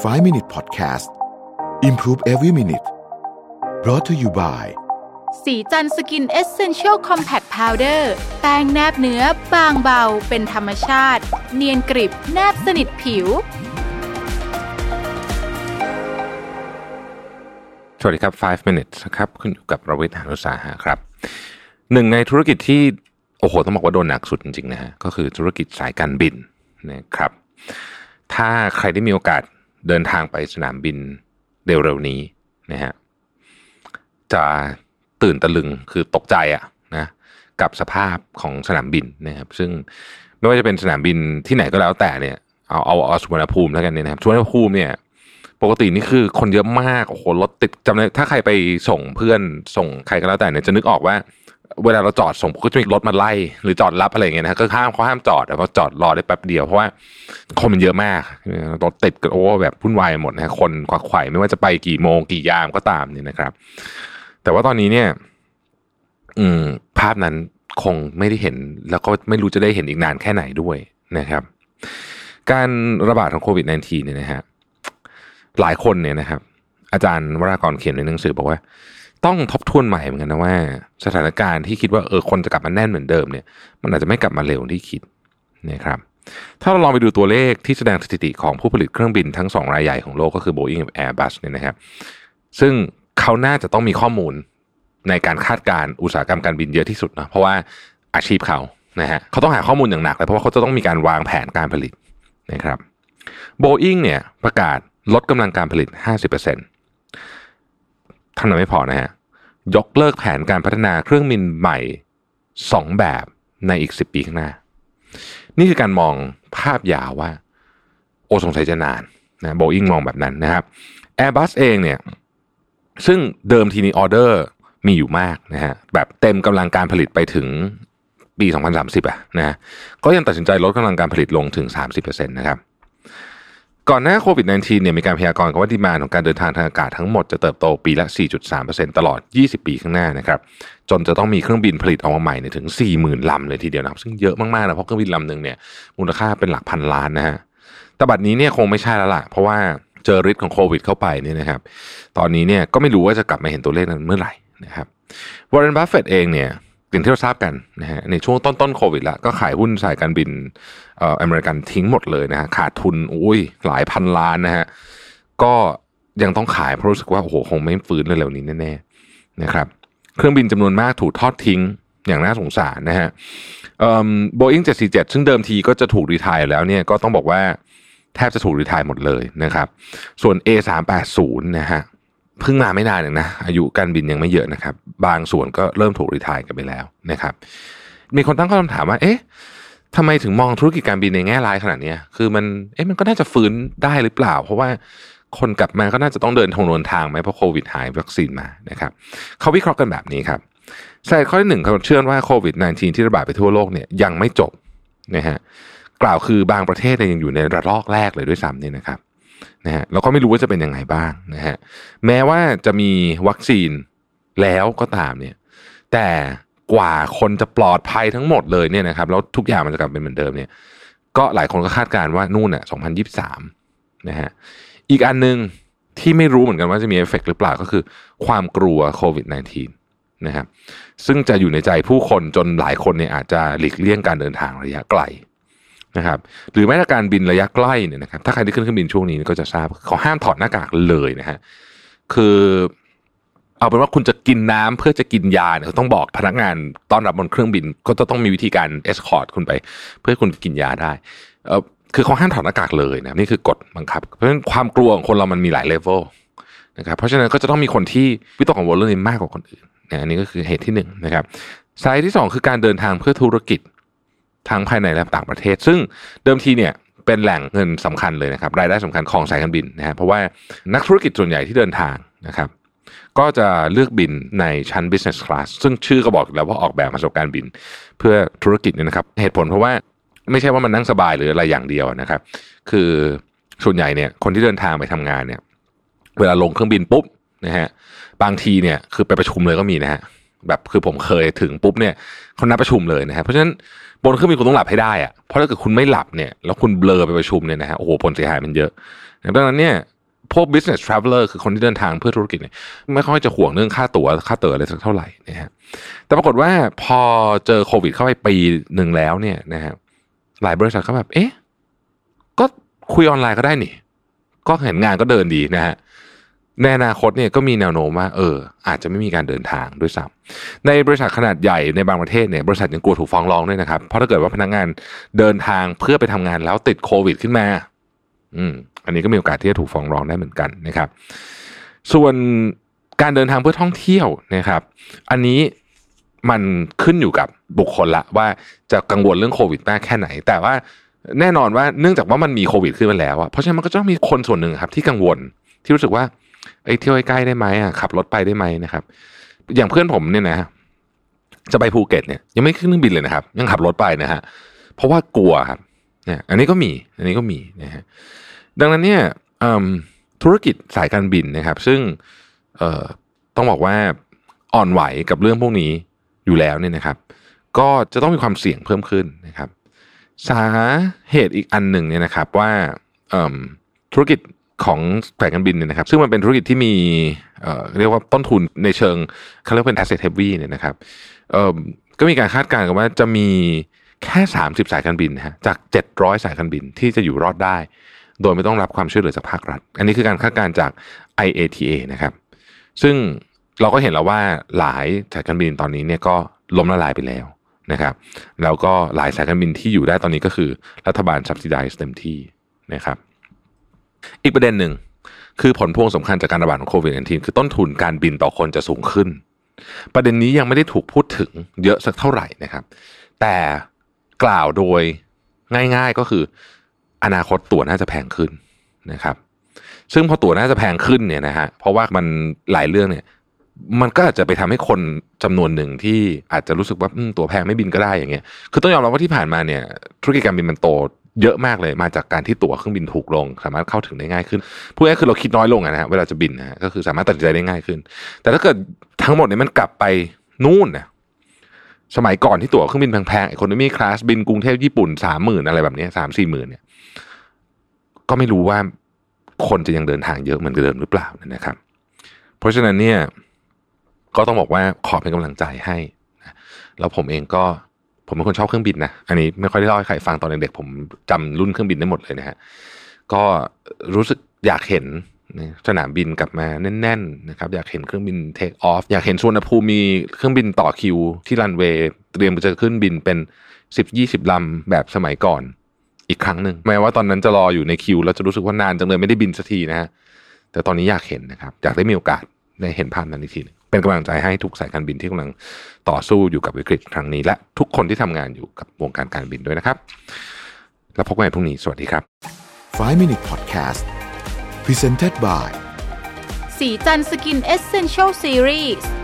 5 Minute Podcast Improve Every Minute brought to you by ศรีจันทร์ Skin Essential Compact Powder แป้งแนบเนื้อบางเบา เป็นธรรมชาติ เนียนกริบแนบสนิทผิว สวัสดีครับ 5 minutes ครับคุณอยู่กับประวิทย์หานุสาหะครับ หนึ่งในธุรกิจที่ โอ้โห ต้องบอกว่าโดนหนักสุดจริงๆนะฮะ ก็คือธุรกิจสายการบินนะครับ ถ้าใครได้มีโอกาส เดินทางไปสนามบินเร็วๆนี้นะฮะจะตื่นตะลึงคือตกใจอะนะกับสภาพของสนามบินนะครับ ซึ่งไม่ว่าจะเป็นสนามบินที่ไหนก็แล้วแต่เนี่ยเอาเอาเอาสุวรรณภูมิแล้วกันเนี่ยนะครับสุวรรณภูมิเนี่ย ปกตินี่คือคนเยอะมากโอ้โหรถติดจำได้ถ้าใครไปส่งเพื่อนส่งใครก็แล้วแต่เนี่ยจะนึกออกว่า เวลาเราจอดส่งก็จะมีรถมาไล่หรือจอดรับอะไรเงี้ยนะก็ห้ามเขาห้ามจอดแต่ว่าจอดรอได้แป๊บเดียวเพราะว่าคนมันเยอะมากรถติดกันโอ้แบบพุ่นวายหมดนะคนควักไขว่ไม่ว่าจะไปกี่โมงกี่ยามก็ตามเนี่ยนะครับ แต่ว่าตอนนี้เนี่ย อืม ภาพนั้นคงไม่ได้เห็น แล้วก็ไม่รู้จะได้เห็นอีกนานแค่ไหนด้วยนะครับ การระบาดของโควิด -19 เนี่ยนะฮะหลายคนเนี่ยนะครับ อาจารย์วรากรเขียนในหนังสือบอกว่า ต้องทบทวนใหม่เหมือนกันนะว่า สถานการณ์ที่คิดว่าเออคนจะกลับมาแน่นเหมือนเดิมเนี่ย มันอาจจะไม่กลับมาเร็วที่คิดนะครับถ้าเราลองไปดูตัวเลขที่แสดงสถิติของผู้ผลิตเครื่องบินทั้งสองรายใหญ่ของโลกก็คือ Boeing กับ Airbus เนี่ยนะครับ ซึ่งเขาน่าจะต้องมีข้อมูลในการคาดการณ์อุตสาหกรรมการบินเยอะที่สุดนะเพราะว่าอาชีพเขานะฮะเขาต้องหาข้อมูลอย่างหนักเลยเพราะว่าเขาจะต้องมีการวางแผนการผลิตนะครับ Boeing เนี่ยประกาศลดกำลังการผลิต 50% เท่านั้นไม่พอนะฮะยกเลิกแผนการพัฒนาเครื่องบินใหม่ 2 แบบในอีก 10 ปีข้างหน้า นี่คือการมองภาพยาวว่า โอสงสัยจะนานนะโบอิงมองแบบนั้นนะครับ Airbus เองเนี่ยซึ่งเดิมทีนี้ออเดอร์มีอยู่มากนะฮะแบบเต็มกำลังการผลิตไปถึงปี 2030อะนะก็ยังตัดสินใจลดกำลังการผลิตลงถึง 30%นะครับ ก่อนหน้าโควิด -19 เนี่ยมีการพยากรณ์กันว่า demand ของการเดินทางทางอากาศทั้งหมดจะเติบโตปีละ 4.3%ตลอด 20 ปีข้างหน้านะครับ จนจะต้องมีเครื่องบินผลิตออกมาใหม่ถึง 40,000 ลำเลยทีเดียวนะครับ ซึ่งเยอะมากๆนะเพราะเครื่องบินลำหนึ่งเนี่ยมูลค่าเป็นหลักพันล้านนะฮะแต่บัดนี้เนี่ยคงไม่ใช่แล้วล่ะ เพราะว่าเจอฤทธิ์ของโควิด เข้าไปเนี่ยนะครับ ตอนนี้เนี่ยก็ไม่รู้ว่าจะกลับมาเห็นตัวเลขนั้นเมื่อไหร่นะครับวอร์เรนบัฟเฟตเองเนี่ย อย่างที่เราทราบกันนะฮะในช่วงต้นๆโควิดละก็ขายหุ้นสายการบินเอ่ออเมริกันทิ้งหมดเลยนะฮะขาดทุนอุ้ยหลายพันล้านนะฮะก็ยังต้องขายเพราะรู้สึกว่าโอ้โหคงไม่ฟื้นเร็วๆนี้แน่ๆนะครับเครื่องบินจำนวนมากถูกทอดทิ้งอย่างน่าสงสารนะฮะโบอิ้ง747ซึ่งเดิมทีก็จะถูกรีทายแล้วเนี่ยก็ต้องบอกว่าแทบจะถูกรีทายหมดเลยนะครับ ส่วน A380 นะฮะ เพิ่งมาไม่นานเองนะ อายุการบินยังไม่เยอะนะครับ บางส่วนก็เริ่มถูกรีทายกันไปแล้วนะครับ มีคนตั้งข้อคำถามว่า เอ๊ะทำไมถึงมองธุรกิจการบินในแง่ร้ายขนาดนี้คือมัน เอ๊ะมันก็น่าจะฟื้นได้หรือเปล่า เพราะว่าคนกลับมาก็น่าจะต้องเดินทางนวนทางไหมเพราะโควิดหายวัคซีนมานะครับเขาวิเคราะห์กันแบบนี้ครับสาเหตุข้อที่หนึ่งเขาเชื่อว่าโควิด -19 ที่ระบาดไปทั่วโลกเนี่ยยังไม่จบนะฮะกล่าวคือบางประเทศยังอยู่ในระลอกแรกเลยด้วยซ้ำนี่นะครับ นะฮะเราก็ไม่รู้ว่าจะเป็นยังไงบ้างนะฮะแม้ว่าจะมีวัคซีนแล้วก็ตามเนี่ยแต่กว่าคนจะปลอดภัยทั้งหมดเลยเนี่ยนะครับแล้วทุกอย่างมันจะกลับเป็นเหมือนเดิมเนี่ยก็หลายคนก็คาดการณ์ว่านู่นน่ะ2023นะฮะอีกอันหนึ่งที่ไม่รู้เหมือนกันว่าจะมีเอฟเฟกหรือเปล่าก็คือ ความกลัวโควิด -19 นะครับซึ่งจะอยู่ในใจผู้คนจนหลายคนเนี่ยอาจจะหลีกเลี่ยงการเดินทางระยะไกล นะครับหรือแม้แต่การบินระยะใกล้เนี่ยนะครับถ้าใครที่ขึ้นเครื่องบินช่วงนี้ก็จะทราบเขาห้ามถอดหน้ากากเลยนะฮะคือเอาเป็นว่าคุณจะกินน้ำเพื่อจะกินยาเนี่ยต้องบอกพนักงานต้อนรับบนเครื่องบิน ก็จะต้องมีวิธีการ escort คุณไป เพื่อคุณกินยาได้เออคือเขาห้ามถอดหน้ากากเลยนะนี่คือกฎบังคับ เพราะฉะนั้นความกลัวของคนเรามันมีหลายเลเวลนะครับเพราะฉะนั้นก็จะต้องมีคนที่วิตกกังวลเรื่องนี้มากกว่าคนอื่นนะอันนี้ก็คือเหตุที่หนึ่งนะครับสายที่สองคือการเดินทางเพื่อธุรกิจ ทั้งภายในและต่างประเทศ ซึ่งเดิมทีเนี่ยเป็นแหล่งเงินสำคัญเลยนะครับรายได้สำคัญของสายการบินนะฮะเพราะว่านักธุรกิจส่วนใหญ่ที่เดินทางนะครับ ก็จะเลือกบินในชั้น business class ซึ่งชื่อก็บอกแล้วว่าออกแบบมาสำหรับการบิน เพื่อธุรกิจเนี่ยนะครับ เหตุผลเพราะว่าไม่ใช่ว่ามันนั่งสบายหรืออะไรอย่างเดียวนะครับ คือส่วนใหญ่เนี่ยคนที่เดินทางไปทำงานเนี่ย เวลาลงเครื่องบินปุ๊บนะฮะบางทีเนี่ยคือไปประชุมเลยก็มีนะฮะ แบบคือผมเคยถึงปุ๊บเนี่ยเขานัดประชุมเลยนะฮะเพราะฉะนั้นบนเครื่องบินคุณต้องหลับให้ได้อะเพราะถ้าเกิดคุณไม่หลับเนี่ยแล้วคุณเบลอไปประชุมเนี่ยนะฮะโอ้โหผลเสียหายมันเยอะดังนั้นเนี่ยพวก business traveler คือคนที่เดินทางเพื่อธุรกิจเนี่ยไม่ค่อยจะห่วงเรื่องค่าตั๋วค่าเต๋ออะไรสักเท่าไหร่นะฮะแต่ปรากฏว่าพอเจอโควิดเข้าไปปีหนึ่งแล้วเนี่ยนะฮะหลายบริษัทก็แบบเอ๊ะก็คุยออนไลน์ก็ได้นี่ ก็เห็นงานก็เดินดีนะฮะ ในอนาคตเนี่ยก็มีแนวโน้มว่าเออ อาจจะไม่มีการเดินทางด้วยซ้ำในบริษัทขนาดใหญ่ในบางประเทศเนี่ยบริษัทยังกลัวถูกฟ้องร้องด้วยนะครับ เพราะถ้าเกิดว่าพนักงานเดินทางเพื่อไปทำงานแล้วติดโควิด ขึ้นมา อืม อันนี้ก็มีโอกาสที่จะถูกฟ้องร้องได้เหมือนกันนะครับ ส่วนการเดินทางเพื่อท่องเที่ยวนะครับ อันนี้มันขึ้นอยู่กับบุคคลละว่าจะกังวลเรื่องโควิดมากแค่ไหน แต่ว่าแน่นอนว่าเนื่องจากว่ามันมีโควิดขึ้นมาแล้วอะเพราะฉะนั้นมันก็ต้องมีคนส่วนหนึ่งครับ ที่กังวลที่รู้สึกว่า ไอ้เที่ยวใกล้ได้ไหมอะขับรถไปได้ไหมนะครับ อย่างเพื่อนผมเนี่ยนะจะไปภูเก็ตเนี่ยยังไม่ขึ้นเครื่องบินเลยนะครับ ยังขับรถไปนะฮะเพราะว่ากลัวครับเนี่ยอันนี้ก็มีอันนี้ก็มีนะฮะดังนั้นเนี่ยธุรกิจสายการบินนะครับ ซึ่งต้องบอกว่าอ่อนไหวกับเรื่องพวกนี้อยู่แล้วเนี่ยนะครับ ก็จะต้องมีความเสี่ยงเพิ่มขึ้นนะครับ สาเหตุอีกอันหนึ่งเนี่ยนะครับว่าธุรกิจ ของสายการบินเนี่ยนะครับ ซึ่งมันเป็นธุรกิจที่มีเเรียกว่าต้นทุนในเชิงเขาเรียกเป็น asset heavy เนี่ยนะครับก็มีการคาดการณ์กันว่าจะมีแค่ 30 สายการบินนะฮะจาก 700 สายการบินที่จะอยู่รอดได้ โดยไม่ต้องรับความช่วยเหลือจากภาครัฐ อันนี้คือการคาดการณ์จาก IATA นะครับ ซึ่งเราก็เห็นแล้วว่าหลายสายการบินตอนนี้เนี่ยก็ล้มละลายไปแล้วนะครับแล้วก็หลายสายการบินที่อยู่ได้ตอนนี้ก็คือรัฐบาล subsidize เต็มที่นะครับ อีกประเด็นหนึ่งคือผลพวงสำคัญจากการระบาดของโควิด -19 คือต้นทุนการบินต่อคนจะสูงขึ้น ประเด็นนี้ยังไม่ได้ถูกพูดถึงเยอะสักเท่าไหร่นะครับ แต่กล่าวโดยง่าย ๆก็คือ อนาคตตั๋วน่าจะแพงขึ้นนะครับ ซึ่งพอตั๋วน่าจะแพงขึ้นเนี่ยนะฮะเพราะว่ามันหลายเรื่องเนี่ยมันก็อาจจะไปทำให้คนจำนวนหนึ่งที่อาจจะรู้สึกว่าตั๋วแพงไม่บินก็ได้อย่างเงี้ย คือต้องยอมรับว่าที่ผ่านมาเนี่ย ธุรกิจการบินมันโต เยอะมากเลยมาจากการที่ตั๋วเครื่องบินถูกลง สามารถเข้าถึงได้ง่ายขึ้นพูดง่ายคือเราคิดน้อยลงนะฮะเวลาจะบินนะฮะก็คือสามารถตัดสินใจได้ง่ายขึ้น แต่ถ้าเกิดทั้งหมดเนี่ยมันกลับไปนู่นนะสมัยก่อนที่ตั๋วเครื่องบินแพงๆไอคนที่มีคลาสบินกรุงเทพญี่ปุ่นสามหมื่นอะไรแบบนี้สามสี่หมื่นเนี่ยก็ไม่รู้ว่าคนจะยังเดินทางเยอะเหมือนเดิมหรือเปล่านะครับ เพราะฉะนั้นเนี่ยก็ต้องบอกว่าขอเป็นกำลังใจให้ แล้วผมเองก็ ผมเป็นคนชอบเครื่องบินนะ อันนี้ไม่ค่อยได้เล่าให้ใครฟังตอนเด็กๆผมจำรุ่นเครื่องบินได้หมดเลยนะฮะ ก็รู้สึกอยากเห็นสนามบินกลับมาแน่นๆนะครับอยากเห็นเครื่องบินเทคออฟอยากเห็นชวนภูมิมีเครื่องบินต่อคิว ที่รันเวย์เตรียมจะขึ้นบินเป็นสิบยี่สิบลำแบบสมัยก่อนอีกครั้งหนึ่งแม้ว่าตอนนั้นจะรออยู่ในคิว แล้วจะรู้สึกว่านานจังเลยไม่ได้บินสักทีนะฮะแต่ตอนนี้อยากเห็นนะครับ อยากได้มีโอกาสได้เห็นภาพนั้นอีกทีนึง เป็นกำลังใจให้ทุกสายการบินที่กำลังต่อสู้อยู่กับวิกฤตครั้งนี้ และทุกคนที่ทำงานอยู่กับวงการการบินด้วยนะครับ แล้วพบกันในพรุ่งนี้ สวัสดีครับ 5 Minute Podcast Presented by สีจันสกินเอเซนเชลซีรีส์